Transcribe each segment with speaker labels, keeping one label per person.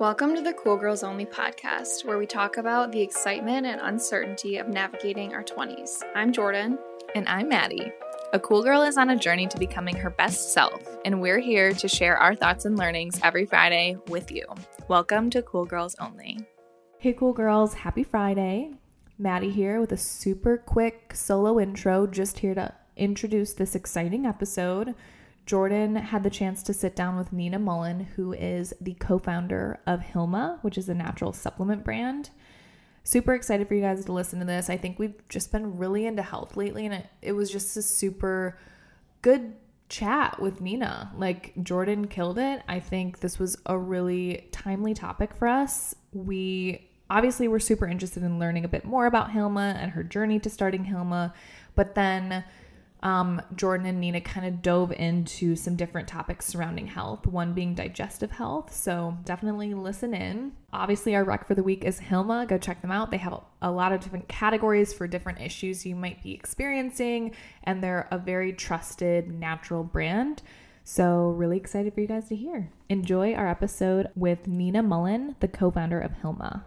Speaker 1: Welcome to the Cool Girls Only podcast, where we talk about the excitement and uncertainty of navigating our 20s. I'm Jordan.
Speaker 2: And I'm Maddie. A cool girl is on a journey to becoming her best self, and we're here to share our thoughts and learnings every Friday with you. Welcome to Cool Girls Only.
Speaker 3: Hey, cool girls, happy Friday. Maddie here with a super quick solo intro, just here to introduce this exciting episode. Jordan had the chance to sit down with Nina Mullen, who is the co founder of Hilma, which is a natural supplement brand. Super excited for you guys to listen to this. I think we've just been really into health lately, and it, it was just a super good chat with Nina. Like, Jordan killed it. I think this was a really timely topic for us. We obviously were super interested in learning a bit more about Hilma and her journey to starting Hilma, but then um, Jordan and Nina kind of dove into some different topics surrounding health, one being digestive health. So definitely listen in. Obviously, our rec for the week is Hilma. Go check them out. They have a lot of different categories for different issues you might be experiencing, and they're a very trusted natural brand. So, really excited for you guys to hear. Enjoy our episode with Nina Mullen, the co founder of Hilma.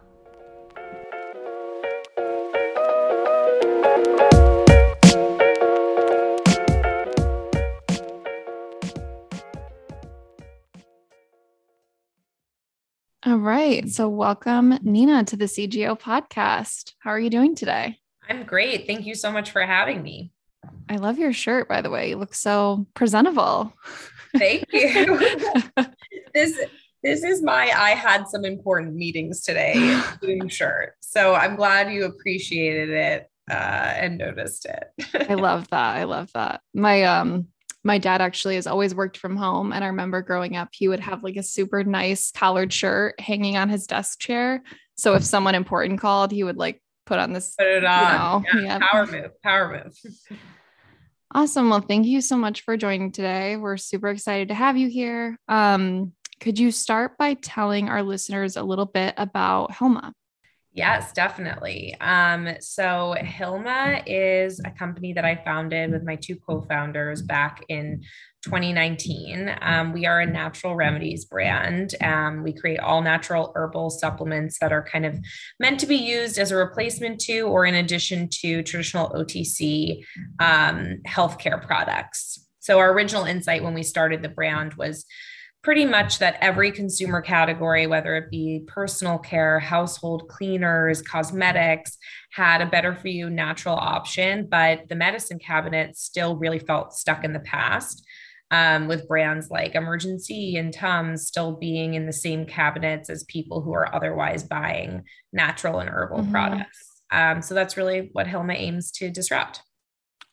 Speaker 1: All right. So, welcome, Nina, to the CGO podcast. How are you doing today?
Speaker 4: I'm great. Thank you so much for having me.
Speaker 1: I love your shirt, by the way. You look so presentable.
Speaker 4: Thank you. this this is my I had some important meetings today shirt. So I'm glad you appreciated it uh, and noticed it.
Speaker 1: I love that. I love that. My um my dad actually has always worked from home. And I remember growing up, he would have like a super nice collared shirt hanging on his desk chair. So if someone important called, he would like put on this.
Speaker 4: Put it on. You know, yeah, yeah. Power move. Power move.
Speaker 1: awesome. Well, thank you so much for joining today. We're super excited to have you here. Um, could you start by telling our listeners a little bit about Hilma?
Speaker 4: Yes, definitely. Um, so Hilma is a company that I founded with my two co-founders back in 2019. Um, we are a natural remedies brand. Um, we create all natural herbal supplements that are kind of meant to be used as a replacement to or in addition to traditional OTC um, healthcare products. So our original insight when we started the brand was pretty much that every consumer category, whether it be personal care, household cleaners, cosmetics, had a better for you natural option. But the medicine cabinet still really felt stuck in the past. Um, with brands like Emergen-C and Tums still being in the same cabinets as people who are otherwise buying natural and herbal mm-hmm. products. Um, so that's really what Hilma aims to disrupt.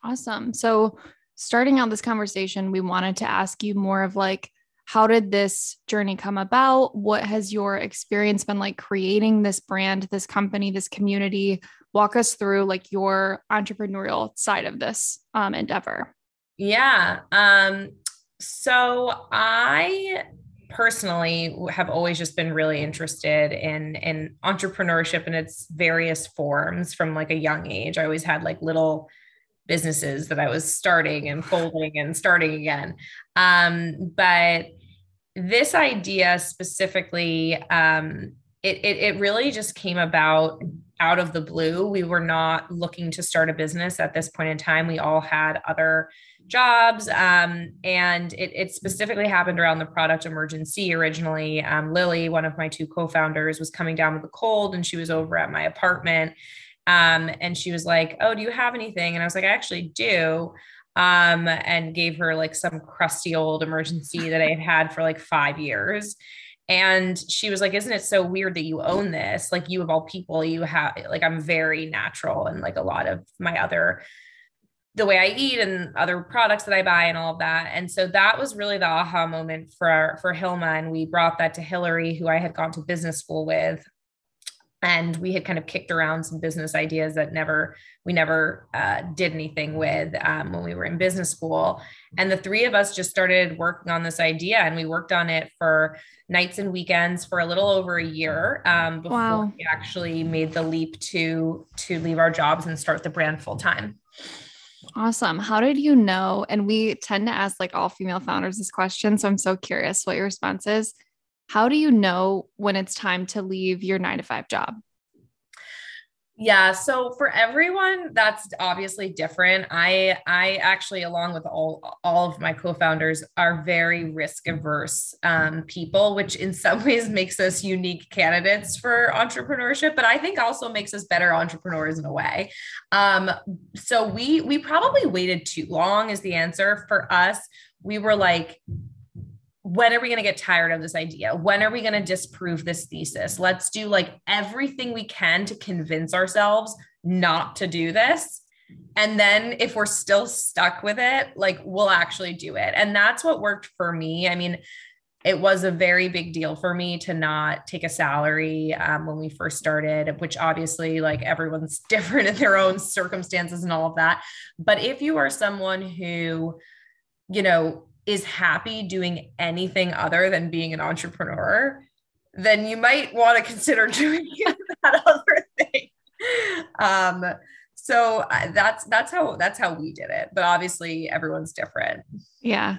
Speaker 1: Awesome. So, starting out this conversation, we wanted to ask you more of like, how did this journey come about? What has your experience been like creating this brand, this company, this community? Walk us through like your entrepreneurial side of this um, endeavor.
Speaker 4: Yeah. Um, so I personally have always just been really interested in in entrepreneurship in its various forms from like a young age. I always had like little businesses that I was starting and folding and starting again. Um, but this idea specifically, um, it, it, it really just came about out of the blue. We were not looking to start a business at this point in time. We all had other jobs. Um, and it, it, specifically happened around the product Emergen-C originally. Um, Lily, one of my two co founders, was coming down with a cold and she was over at my apartment. Um, and she was like, Oh, do you have anything? And I was like, I actually do um, and gave her like some crusty old Emergen-C that I had had for like five years. And she was like, Isn't it so weird that you own this? Like, you of all people, you have like, I'm very natural and like a lot of my other the way I eat and other products that I buy and all of that. And so that was really the aha moment for for Hilma. And we brought that to Hillary, who I had gone to business school with and we had kind of kicked around some business ideas that never we never uh, did anything with um, when we were in business school and the three of us just started working on this idea and we worked on it for nights and weekends for a little over a year um, before wow. we actually made the leap to to leave our jobs and start the brand full time
Speaker 1: Awesome. How did you know? And we tend to ask like all female founders this question. So I'm so curious what your response is how do you know when it's time to leave your nine to five job?
Speaker 4: Yeah, so for everyone that's obviously different. I I actually along with all all of my co-founders are very risk averse um, people, which in some ways makes us unique candidates for entrepreneurship, but I think also makes us better entrepreneurs in a way. Um, so we we probably waited too long is the answer for us. We were like when are we going to get tired of this idea? When are we going to disprove this thesis? Let's do like everything we can to convince ourselves not to do this. And then if we're still stuck with it, like we'll actually do it. And that's what worked for me. I mean, it was a very big deal for me to not take a salary um, when we first started, which obviously, like everyone's different in their own circumstances and all of that. But if you are someone who, you know, is happy doing anything other than being an entrepreneur, then you might want to consider doing that other thing. Um, so uh, that's that's how that's how we did it. But obviously, everyone's different.
Speaker 1: Yeah.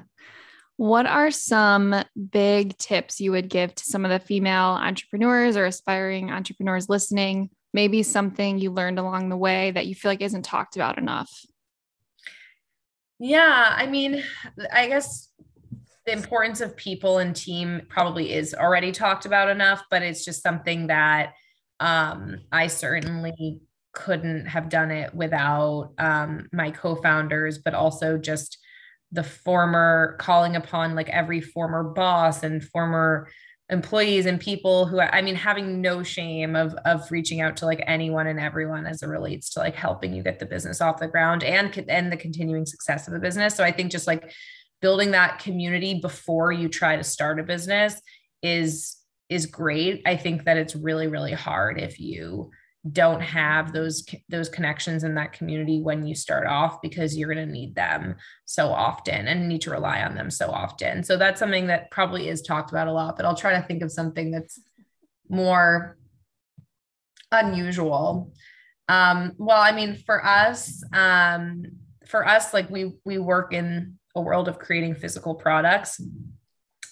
Speaker 1: What are some big tips you would give to some of the female entrepreneurs or aspiring entrepreneurs listening? Maybe something you learned along the way that you feel like isn't talked about enough.
Speaker 4: Yeah, I mean, I guess the importance of people and team probably is already talked about enough, but it's just something that um, I certainly couldn't have done it without um, my co-founders, but also just the former calling upon like every former boss and former employees and people who I mean having no shame of of reaching out to like anyone and everyone as it relates to like helping you get the business off the ground and and the continuing success of the business. So I think just like building that community before you try to start a business is is great. I think that it's really really hard if you don't have those those connections in that community when you start off because you're going to need them so often and need to rely on them so often. So that's something that probably is talked about a lot but i'll try to think of something that's more unusual. Um well i mean for us um for us like we we work in a world of creating physical products.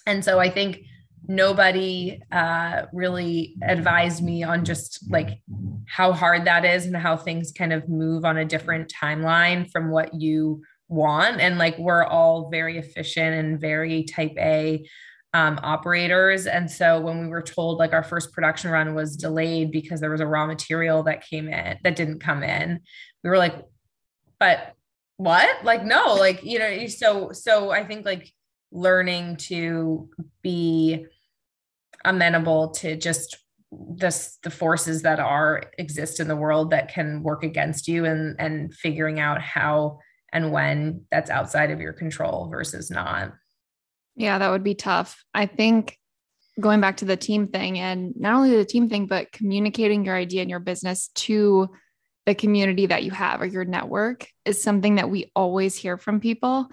Speaker 4: And so i think nobody uh, really advised me on just like how hard that is and how things kind of move on a different timeline from what you want. And like we're all very efficient and very type A um, operators. And so when we were told like our first production run was delayed because there was a raw material that came in that didn't come in, we were like, but what? Like, no, like, you know, so, so I think like learning to be amenable to just this the forces that are exist in the world that can work against you and and figuring out how and when that's outside of your control versus not.
Speaker 1: Yeah that would be tough. I think going back to the team thing and not only the team thing but communicating your idea and your business to the community that you have or your network is something that we always hear from people.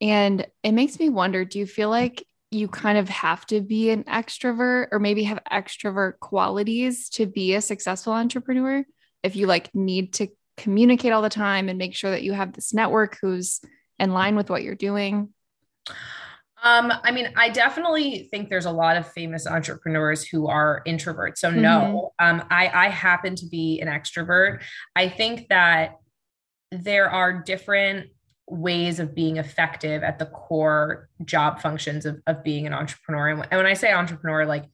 Speaker 1: And it makes me wonder do you feel like you kind of have to be an extrovert or maybe have extrovert qualities to be a successful entrepreneur if you like need to communicate all the time and make sure that you have this network who's in line with what you're doing
Speaker 4: um, I mean, I definitely think there's a lot of famous entrepreneurs who are introverts. So no, mm-hmm. um, I, I happen to be an extrovert. I think that there are different ways of being effective at the core job functions of, of being an entrepreneur. And when I say entrepreneur, like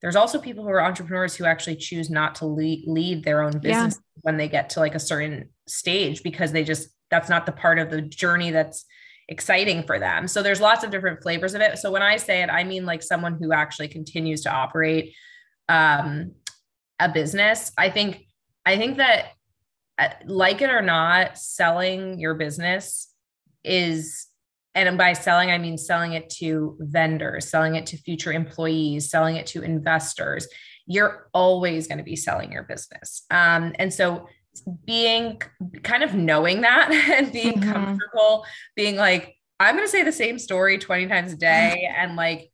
Speaker 4: there's also people who are entrepreneurs who actually choose not to lead, lead their own business yeah. when they get to like a certain stage because they just, that's not the part of the journey that's exciting for them. So there's lots of different flavors of it. So when I say it, I mean like someone who actually continues to operate um, a business. I think, I think that uh, like it or not, selling your business is and by selling i mean selling it to vendors selling it to future employees selling it to investors you're always going to be selling your business. Um, and so being kind of knowing that and being mm-hmm. comfortable being like i'm going to say the same story 20 times a day and like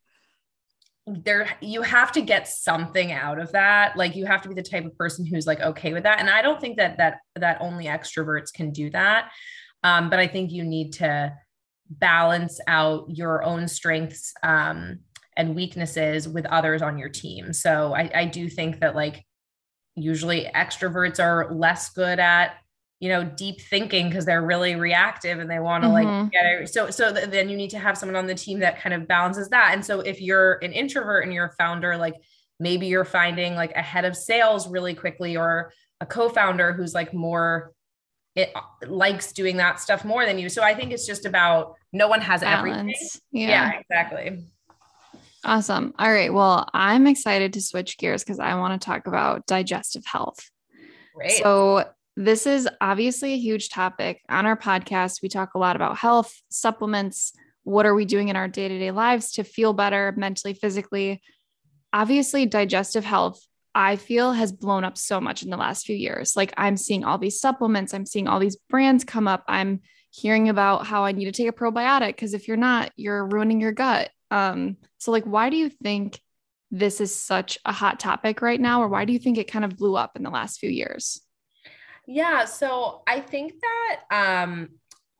Speaker 4: there you have to get something out of that. Like you have to be the type of person who's like okay with that. And i don't think that that that only extroverts can do that um, but I think you need to balance out your own strengths um, and weaknesses with others on your team. So I, I do think that like usually extroverts are less good at you know deep thinking because they're really reactive and they want to mm-hmm. like get it so so th- then you need to have someone on the team that kind of balances that and so if you're an introvert and you're a founder like maybe you're finding like a head of sales really quickly or a co-founder who's like more it likes doing that stuff more than you. So i think it's just about no one has Balance. everything yeah. yeah. exactly.
Speaker 1: Awesome. All right. Well i'm excited to switch gears because i want to talk about digestive health. Great. so this is obviously a huge topic. On our podcast we talk a lot about health supplements what are we doing in our day-to-day lives to feel better mentally physically. Obviously digestive health I feel has blown up so much in the last few years. Like I'm seeing all these supplements, I'm seeing all these brands come up. I'm hearing about how I need to take a probiotic because if you're not, you're ruining your gut. Um, so like why do you think this is such a hot topic right now or why do you think it kind of blew up in the last few years?
Speaker 4: Yeah, so I think that um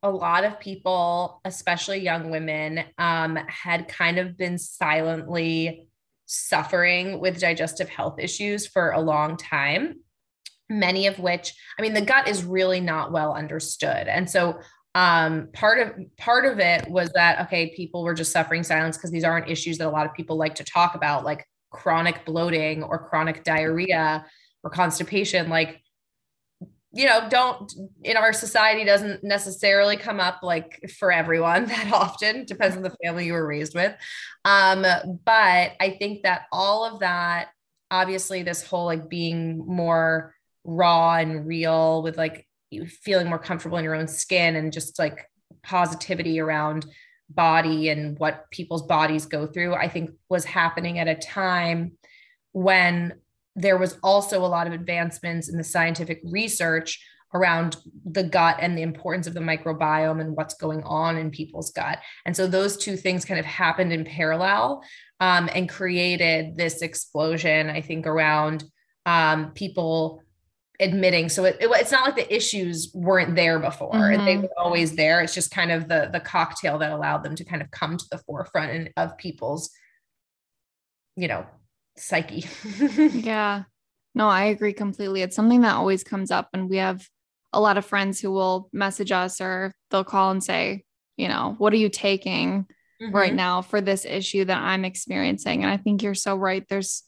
Speaker 4: a lot of people, especially young women, um, had kind of been silently suffering with digestive health issues for a long time many of which i mean the gut is really not well understood. And so um, part of part of it was that okay people were just suffering silence because these aren't issues that a lot of people like to talk about like chronic bloating or chronic diarrhea or constipation. Like you know don't in our society doesn't necessarily come up like for everyone that often depends on the family you were raised with. Um but i think that all of that obviously this whole like being more raw and real with like feeling more comfortable in your own skin and just like positivity around body and what people's bodies go through i think was happening at a time when there was also a lot of advancements in the scientific research around the gut and the importance of the microbiome and what's going on in people's gut. And so those two things kind of happened in parallel um, and created this explosion, I think, around um, people admitting. So it, it, it's not like the issues weren't there before; mm-hmm. they were always there. It's just kind of the the cocktail that allowed them to kind of come to the forefront of people's, you know, psyche.
Speaker 1: yeah. No, I agree completely. It's something that always comes up. And we have a lot of friends who will message us or they'll call and say, you know, what are you taking mm-hmm. right now for this issue that I'm experiencing? And I think you're so right. There's,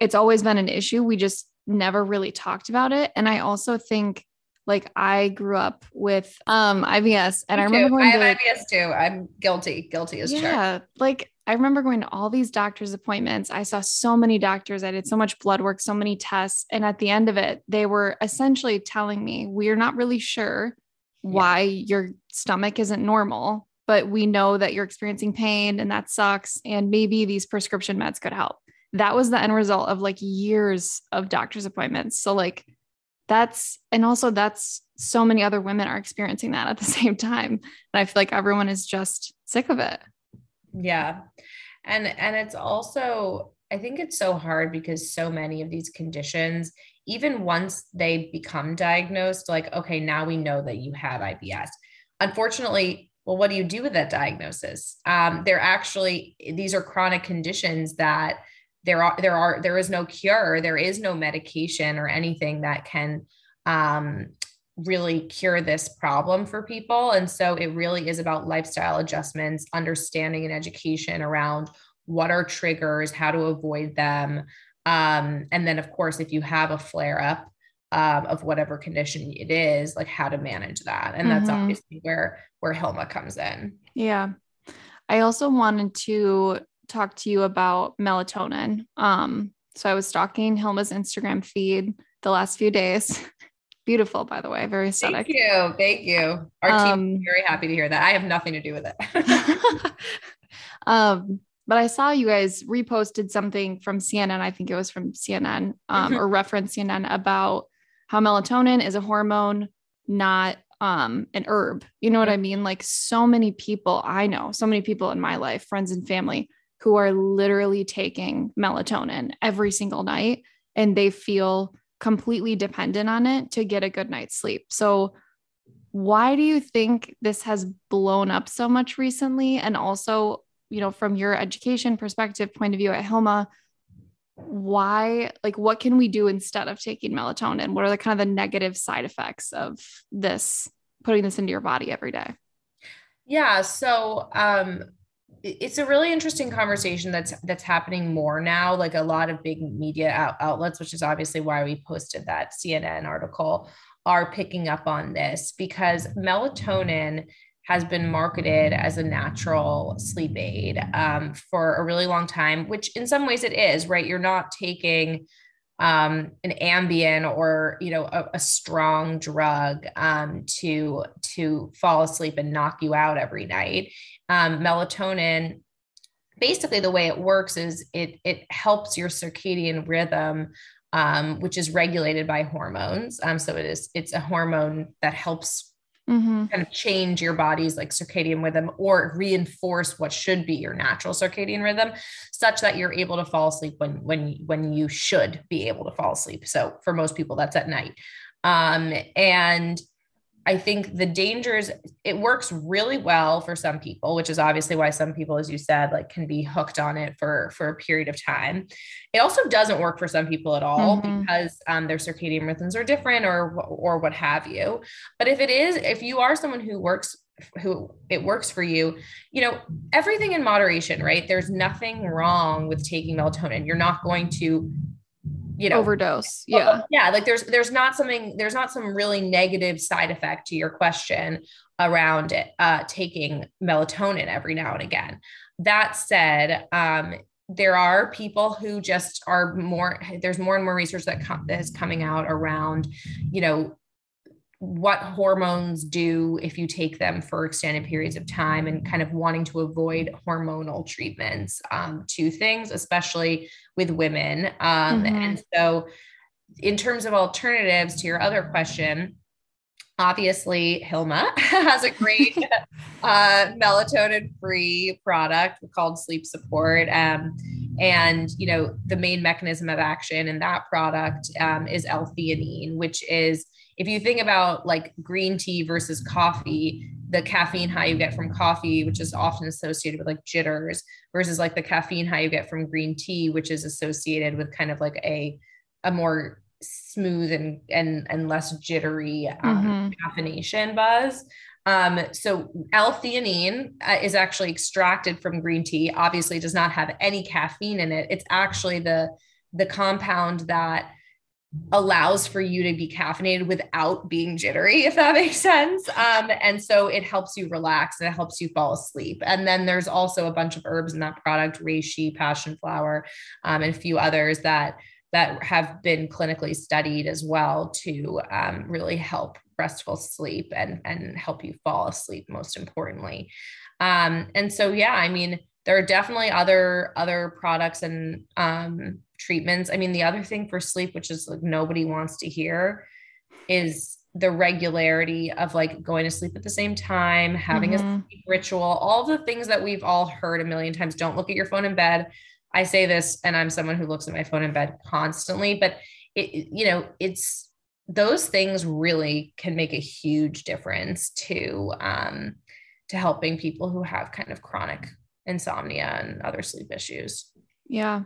Speaker 1: it's always been an issue. We just never really talked about it. And I also think like I grew up with um IBS and Me I remember
Speaker 4: too. going I have to, IBS too. I'm guilty, guilty as
Speaker 1: yeah, like I remember going to all these doctor's appointments. I saw so many doctors. I did so much blood work, so many tests. And at the end of it, they were essentially telling me, we're not really sure why yeah. your stomach isn't normal, but we know that you're experiencing pain and that sucks. And maybe these prescription meds could help. That was the end result of like years of doctor's appointments. So, like, that's, and also that's so many other women are experiencing that at the same time. And I feel like everyone is just sick of it.
Speaker 4: Yeah. And and it's also I think it's so hard because so many of these conditions even once they become diagnosed like okay, now we know that you have IBS. Unfortunately, well what do you do with that diagnosis? Um they're actually these are chronic conditions that there are there are there is no cure, there is no medication or anything that can um really cure this problem for people. And so it really is about lifestyle adjustments, understanding and education around what are triggers, how to avoid them. Um, and then, of course, if you have a flare up um, of whatever condition it is, like how to manage that. And that's mm-hmm. obviously where where Hilma comes in.
Speaker 1: Yeah. I also wanted to talk to you about melatonin. Um, so I was stalking Hilma's Instagram feed the last few days Beautiful, by the way, very aesthetic.
Speaker 4: Thank you. Thank you. Our um, team is very happy to hear that. I have nothing to do with
Speaker 1: it. um, but I saw you guys reposted something from CNN. I think it was from CNN um, mm-hmm. or reference CNN about how melatonin is a hormone, not um, an herb. You know what I mean? Like so many people I know, so many people in my life, friends and family, who are literally taking melatonin every single night and they feel completely dependent on it to get a good night's sleep. So, why do you think this has blown up so much recently? And also, you know, from your education perspective, point of view at Hilma, why, like, what can we do instead of taking melatonin? What are the kind of the negative side effects of this, putting this into your body every day?
Speaker 4: Yeah. So, um, it's a really interesting conversation that's that's happening more now like a lot of big media out, outlets which is obviously why we posted that cnn article are picking up on this because melatonin has been marketed as a natural sleep aid um, for a really long time, which in some ways it is, right? You're not taking um, an Ambien or you know a, a strong drug um, to to fall asleep and knock you out every night. Um, melatonin, basically, the way it works is it it helps your circadian rhythm um, which is regulated by hormones. Um, so it is it's a hormone that helps mm-hmm. kind of change your body's like circadian rhythm or reinforce what should be your natural circadian rhythm, such that you're able to fall asleep when when when you should be able to fall asleep. So for most people, that's at night. Um, and I think the dangers, it works really well for some people, which is obviously why some people, as you said, like can be hooked on it for, for a period of time. It also doesn't work for some people at all mm-hmm. because um, their circadian rhythms are different or, or what have you. But if it is, if you are someone who works who it works for you you know everything in moderation right there's nothing wrong with taking melatonin you're not going to you know
Speaker 1: overdose yeah.
Speaker 4: yeah like there's there's not something there's not some really negative side effect to your question around it uh taking melatonin every now and again. That said um there are people who just are more there's more and more research that, com- that is coming out around you know what hormones do if you take them for extended periods of time and kind of wanting to avoid hormonal treatments um, to things, especially with women. Um, mm-hmm. And so, in terms of alternatives to your other question, obviously Hilma has a great uh, melatonin free product called Sleep Support. Um, and you know the main mechanism of action in that product um, is L-theanine, which is if you think about like green tea versus coffee, the caffeine high you get from coffee, which is often associated with like jitters, versus like the caffeine high you get from green tea, which is associated with kind of like a a more smooth and and and less jittery um, mm-hmm. caffeination buzz. Um, so L-theanine uh, is actually extracted from green tea. Obviously, does not have any caffeine in it. It's actually the the compound that allows for you to be caffeinated without being jittery, if that makes sense. Um, and so it helps you relax and it helps you fall asleep. And then there's also a bunch of herbs in that product, reishi, passion flower, um, and a few others that that have been clinically studied as well to um, really help restful sleep and and help you fall asleep most importantly. Um, and so yeah, I mean there are definitely other other products and um, treatments. I mean, the other thing for sleep, which is like nobody wants to hear, is the regularity of like going to sleep at the same time, having mm-hmm. a ritual, all the things that we've all heard a million times. Don't look at your phone in bed. I say this, and I'm someone who looks at my phone in bed constantly, but it, you know, it's those things really can make a huge difference to um, to helping people who have kind of chronic insomnia and other sleep issues.
Speaker 1: Yeah.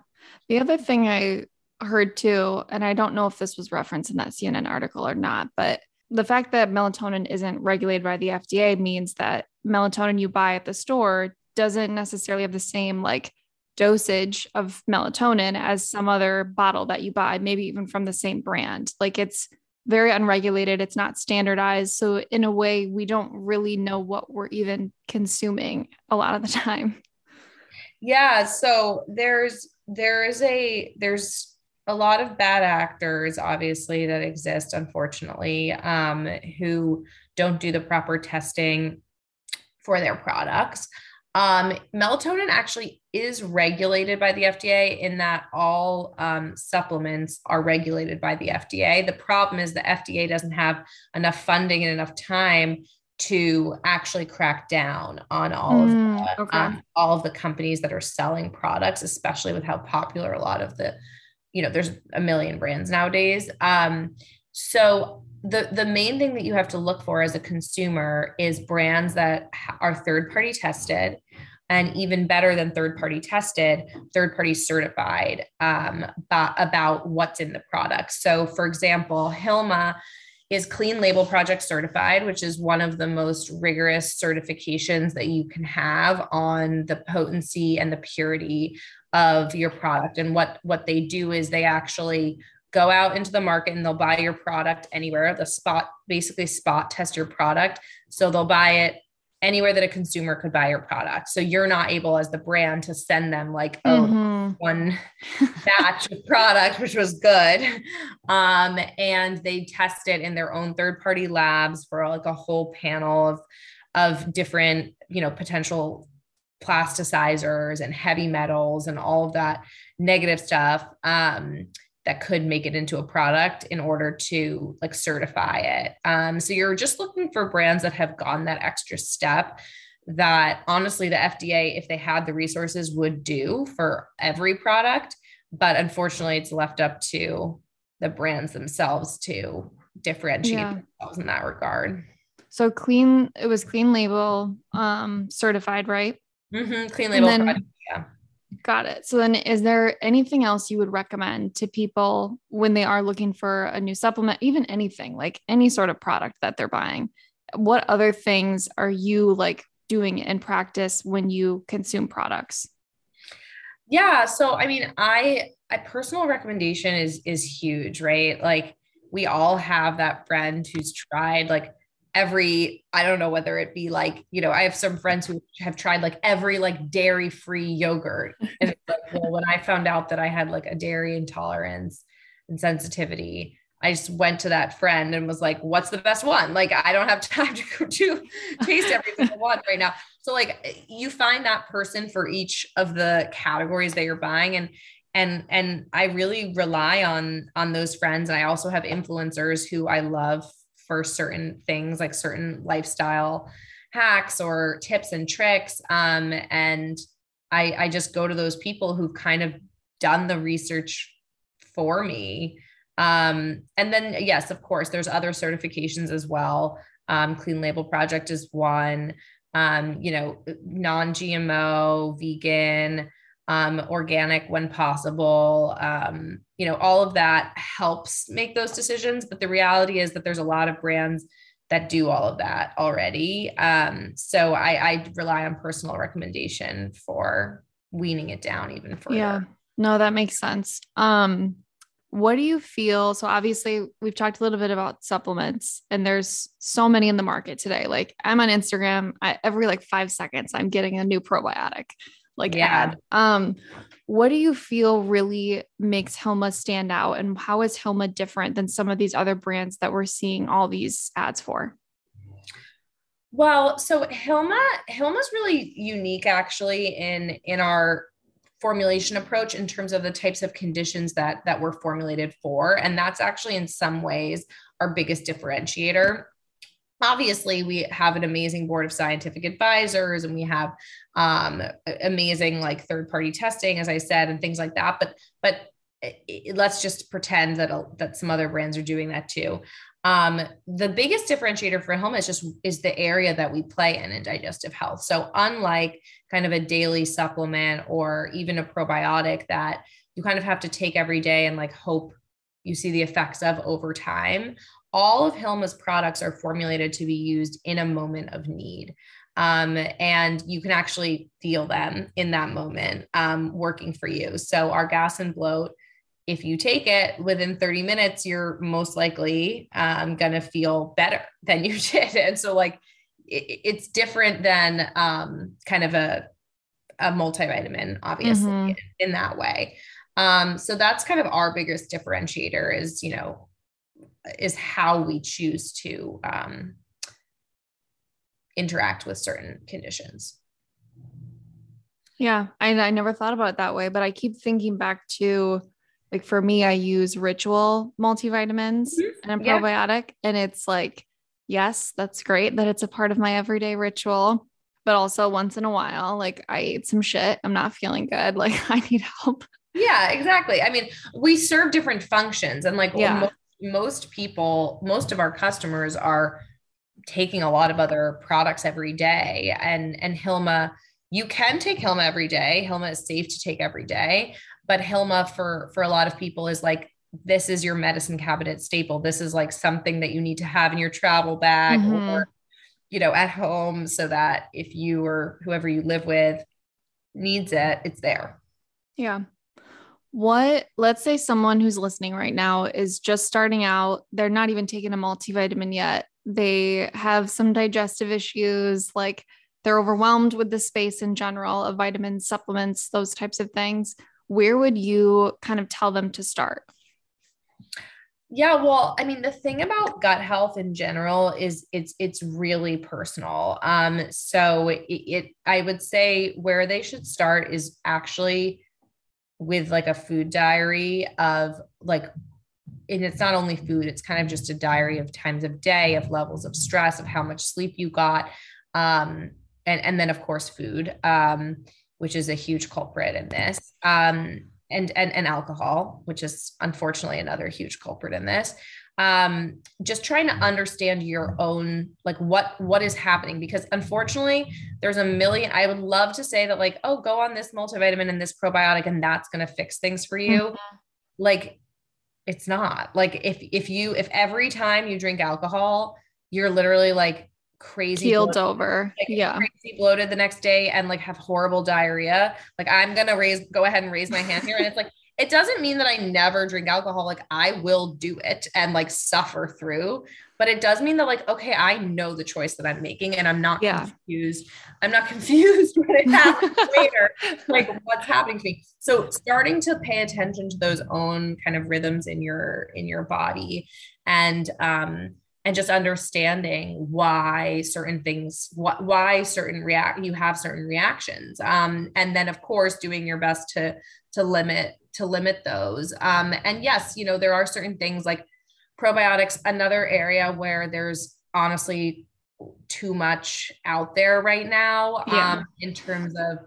Speaker 1: The other thing I heard too, and I don't know if this was referenced in that CNN article or not, but the fact that melatonin isn't regulated by the FDA means that melatonin you buy at the store doesn't necessarily have the same like dosage of melatonin as some other bottle that you buy, maybe even from the same brand. Like it's very unregulated, it's not standardized. So, in a way, we don't really know what we're even consuming a lot of the time.
Speaker 4: Yeah. So, there's, there is a, there's, a lot of bad actors obviously that exist unfortunately um, who don't do the proper testing for their products um, melatonin actually is regulated by the FDA in that all um, supplements are regulated by the FDA. The problem is the FDA doesn't have enough funding and enough time to actually crack down on all mm, of the, okay. um, all of the companies that are selling products, especially with how popular a lot of the, you know, there's a million brands nowadays. Um, so the the main thing that you have to look for as a consumer is brands that are third party tested and even better than third party tested, third party certified um, about what's in the product. So, for example, Hilma is Clean Label Project certified, which is one of the most rigorous certifications that you can have on the potency and the purity of your product. And what what they do is they actually go out into the market and they'll buy your product anywhere. The spot basically spot test your product. So they'll buy it anywhere that a consumer could buy your product. So you're not able as the brand to send them like, oh, mm-hmm. One batch of product, which was good. Um, and they test it in their own third party labs for like a whole panel of, of different, you know, potential plasticizers and heavy metals and all of that negative stuff. Um, that could make it into a product in order to like certify it. Um, so you're just looking for brands that have gone that extra step that honestly the FDA, if they had the resources, would do for every product. But unfortunately, it's left up to the brands themselves to differentiate yeah. themselves in that regard.
Speaker 1: So clean, it was clean label um, certified, right?
Speaker 4: Mm-hmm, clean label. Then, product, yeah.
Speaker 1: Got it. So then is there anything else you would recommend to people when they are looking for a new supplement, even anything, like any sort of product that they're buying? What other things are you like doing in practice when you consume products?
Speaker 4: Yeah, so I mean, I a personal recommendation is is huge, right? Like we all have that friend who's tried like every i don't know whether it be like you know i have some friends who have tried like every like dairy free yogurt and like, well when i found out that i had like a dairy intolerance and sensitivity i just went to that friend and was like what's the best one like i don't have time to go to taste every single one right now so like you find that person for each of the categories that you're buying and and and i really rely on on those friends and i also have influencers who i love for certain things like certain lifestyle hacks or tips and tricks. Um, and I, I just go to those people who've kind of done the research for me. Um, and then, yes, of course, there's other certifications as well. Um, Clean Label Project is one. Um, you know, non GMO, vegan, um, organic when possible. Um, you know, all of that helps make those decisions. But the reality is that there's a lot of brands that do all of that already. Um, so I, I rely on personal recommendation for weaning it down even further.
Speaker 1: Yeah, no, that makes sense. Um, what do you feel? So obviously we've talked a little bit about supplements and there's so many in the market today. Like I'm on Instagram, I, every like five seconds, I'm getting a new probiotic like yeah. ad. Um, what do you feel really makes Hilma stand out and how is Hilma different than some of these other brands that we're seeing all these ads for?
Speaker 4: Well, so Hilma, Hilma's really unique actually in in our formulation approach in terms of the types of conditions that that we're formulated for and that's actually in some ways our biggest differentiator. Obviously we have an amazing board of scientific advisors and we have um, amazing like third party testing as i said and things like that but but it, let's just pretend that that some other brands are doing that too um, the biggest differentiator for Hilma is just is the area that we play in in digestive health so unlike kind of a daily supplement or even a probiotic that you kind of have to take every day and like hope you see the effects of over time all of Hilma's products are formulated to be used in a moment of need. Um, and you can actually feel them in that moment um, working for you. So, our gas and bloat, if you take it within 30 minutes, you're most likely um, going to feel better than you did. And so, like, it, it's different than um, kind of a, a multivitamin, obviously, mm-hmm. in, that way. Um, so that's kind of our biggest differentiator is, you know, is how we choose to um, interact with certain conditions.
Speaker 1: Yeah, I, I never thought about it that way, but I keep thinking back to like for me, I use ritual multivitamins mm-hmm. and a probiotic, yeah. and it's like, yes, that's great that it's a part of my everyday ritual, but also once in a while, like I ate some shit, I'm not feeling good, like I need help.
Speaker 4: Yeah, exactly. I mean, we serve different functions, and like yeah. most most people, most of our customers are taking a lot of other products every day. And and Hilma you can take Hilma every day. Hilma is safe to take every day, but Hilma for for a lot of people is like this is your medicine cabinet staple. This is like something that you need to have in your travel bag mm-hmm. or you know at home so that if you or whoever you live with needs it, it's there.
Speaker 1: Yeah. What, let's say someone who's listening right now is just starting out, they're not even taking a multivitamin yet. They have some digestive issues, like they're overwhelmed with the space in general of vitamins, supplements, those types of things. Where would you kind of tell them to start?
Speaker 4: Yeah, well, I mean, the thing about gut health in general is it's it's really personal. Um, so it, it I would say where they should start is actually with like a food diary of like and it's not only food it's kind of just a diary of times of day of levels of stress of how much sleep you got um, and and then of course food um, which is a huge culprit in this. Um, and and and alcohol which is unfortunately another huge culprit in this. Um, just trying to understand your own like what what is happening because unfortunately there's a million i would love to say that like oh go on this multivitamin and this probiotic and that's going to fix things for you. Mm-hmm. like it's not. Like if if you if every time you drink alcohol you're literally like crazy
Speaker 1: keeled over
Speaker 4: like
Speaker 1: yeah
Speaker 4: crazy bloated the next day and like have horrible diarrhea like i'm gonna raise go ahead and raise my hand here and it's like it doesn't mean that I never drink alcohol. Like I will do it and like suffer through, but it does mean that like, okay, I know the choice that I'm making and I'm not yeah. confused. I'm not confused when it happens later, like what's happening to me. So starting to pay attention to those own kind of rhythms in your, in your body and, um, and just understanding why certain things why certain react you have certain reactions um, and then of course doing your best to to limit to limit those. Um, and yes, you know, there are certain things like probiotics, another area where there's honestly too much out there right now yeah. um, in terms of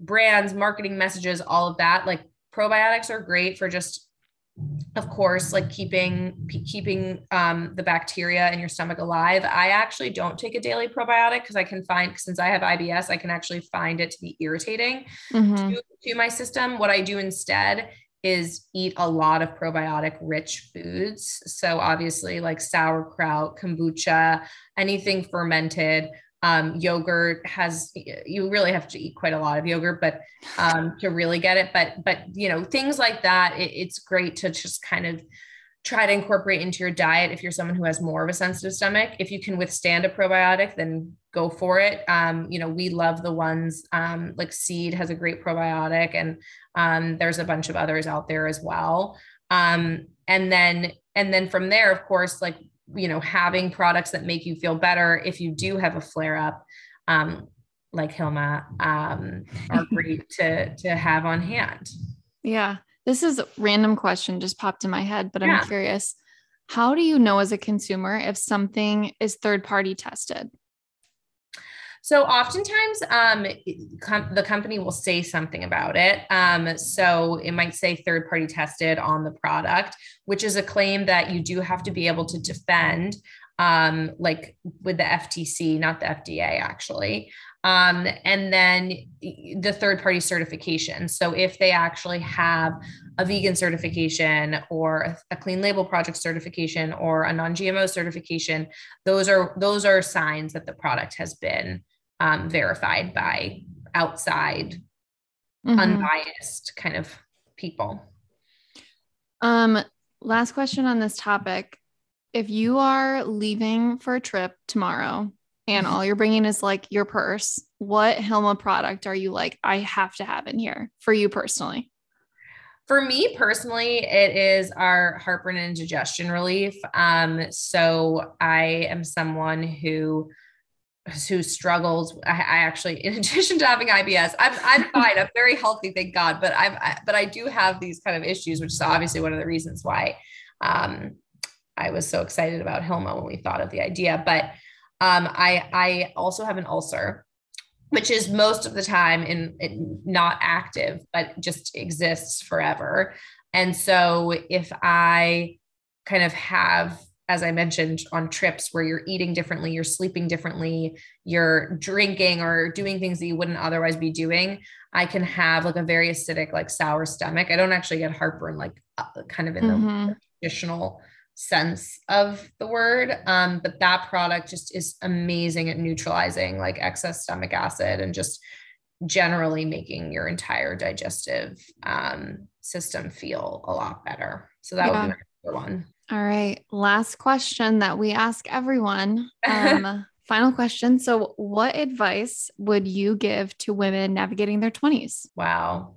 Speaker 4: brands, marketing messages, all of that. Like probiotics are great for just of course like keeping keeping um, the bacteria in your stomach alive. I actually don't take a daily probiotic because i can find since i have ibs i can actually find it to be irritating mm-hmm. to, to my system. What i do instead is eat a lot of probiotic rich foods. So obviously like sauerkraut kombucha anything fermented um, yogurt has you really have to eat quite a lot of yogurt, but um, to really get it. But but you know things like that, it, it's great to just kind of try to incorporate into your diet if you're someone who has more of a sensitive stomach. If you can withstand a probiotic, then go for it. Um, you know, we love the ones um, like Seed has a great probiotic, and um, there's a bunch of others out there as well. Um, and then and then from there, of course, like you know, having products that make you feel better if you do have a flare up, um, like Hilma, um, are great to to have on hand.
Speaker 1: Yeah, this is a random question just popped in my head, but I'm curious. How do you know as a consumer if something is third party tested?
Speaker 4: So oftentimes, um, com- the company will say something about it. Um, so it might say third party tested on the product, which is a claim that you do have to be able to defend, um, like with the FTC, not the FDA, actually. Um, and then the third party certification. So if they actually have a vegan certification or a clean label project certification or a non-GMO certification, those are those are signs that the product has been um, verified by outside, mm-hmm. unbiased kind of people.
Speaker 1: Um, last question on this topic. If you are leaving for a trip tomorrow and all you're bringing is like your purse, what Hilma product are you like, I have to have in here for you personally?
Speaker 4: For me personally, it is our heartburn and digestion relief. Um, so I am someone who who struggles. I, I, actually, in addition to having IBS, I'm I'm fine. I'm very healthy, thank God. But I'm I, but I do have these kind of issues, which is obviously one of the reasons why um, I was so excited about Hilma when we thought of the idea. But um, I I also have an ulcer, which is most of the time in, in not active, but just exists forever. And so if I kind of have as I mentioned, on trips where you're eating differently, you're sleeping differently, you're drinking or doing things that you wouldn't otherwise be doing, I can have like a very acidic, like sour stomach. I don't actually get heartburn, like uh, kind of in mm-hmm. the traditional sense of the word. Um, but that product just is amazing at neutralizing like excess stomach acid and just generally making your entire digestive um, system feel a lot better. So that yeah. would be my one.
Speaker 1: All right. Last question that we ask everyone. Um, final question. So, what advice would you give to women navigating their 20s?
Speaker 4: Wow.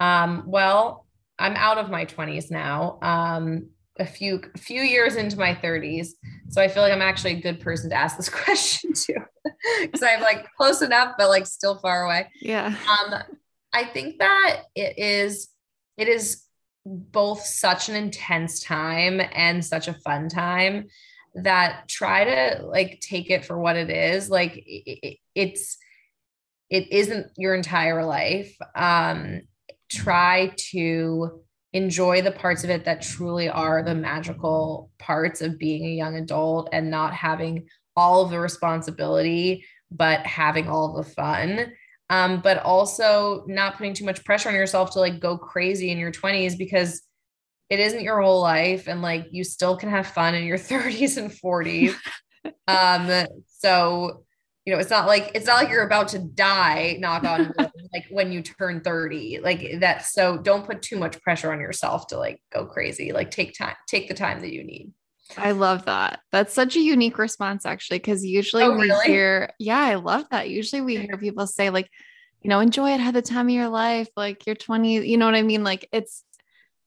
Speaker 4: Um, well, I'm out of my 20s now. Um, a few few years into my 30s so i feel like i'm actually a good person to ask this question to because i'm like close enough but like still far away
Speaker 1: yeah
Speaker 4: um i think that it is it is both such an intense time and such a fun time that try to like take it for what it is like it, it's it isn't your entire life um try to enjoy the parts of it that truly are the magical parts of being a young adult and not having all of the responsibility, but having all the fun. Um, but also not putting too much pressure on yourself to like go crazy in your 20s because it isn't your whole life and like you still can have fun in your 30s and 40s. um, so you know, it's not like it's not like you're about to die, knock on wood, like when you turn 30. Like that. So don't put too much pressure on yourself to like go crazy. Like take time, take the time that you need.
Speaker 1: I love that. That's such a unique response, actually, because usually oh, we really? hear, yeah, I love that. Usually we hear people say, like, you know, enjoy it, have the time of your life, like you're 20, you know what I mean? Like it's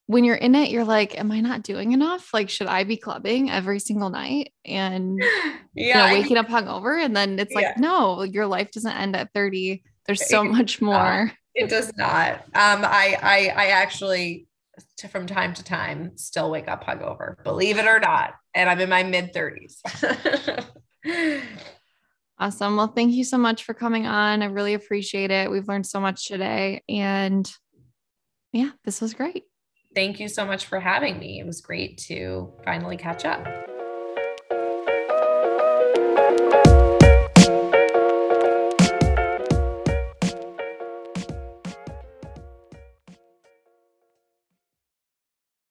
Speaker 1: when you're in it, you're like, am I not doing enough? Like, should I be clubbing every single night and yeah, you know, waking up hungover? And then it's yeah. like, no, your life doesn't end at 30. There's so much more.
Speaker 4: it does not. Um, I, I, I actually, to, from time to time, still wake up hungover, believe it or not. And I'm in my mid 30s.
Speaker 1: awesome. Well, thank you so much for coming on. I really appreciate it. We've learned so much today. And yeah, this was great.
Speaker 4: Thank you so much for having me. It was great to finally catch up.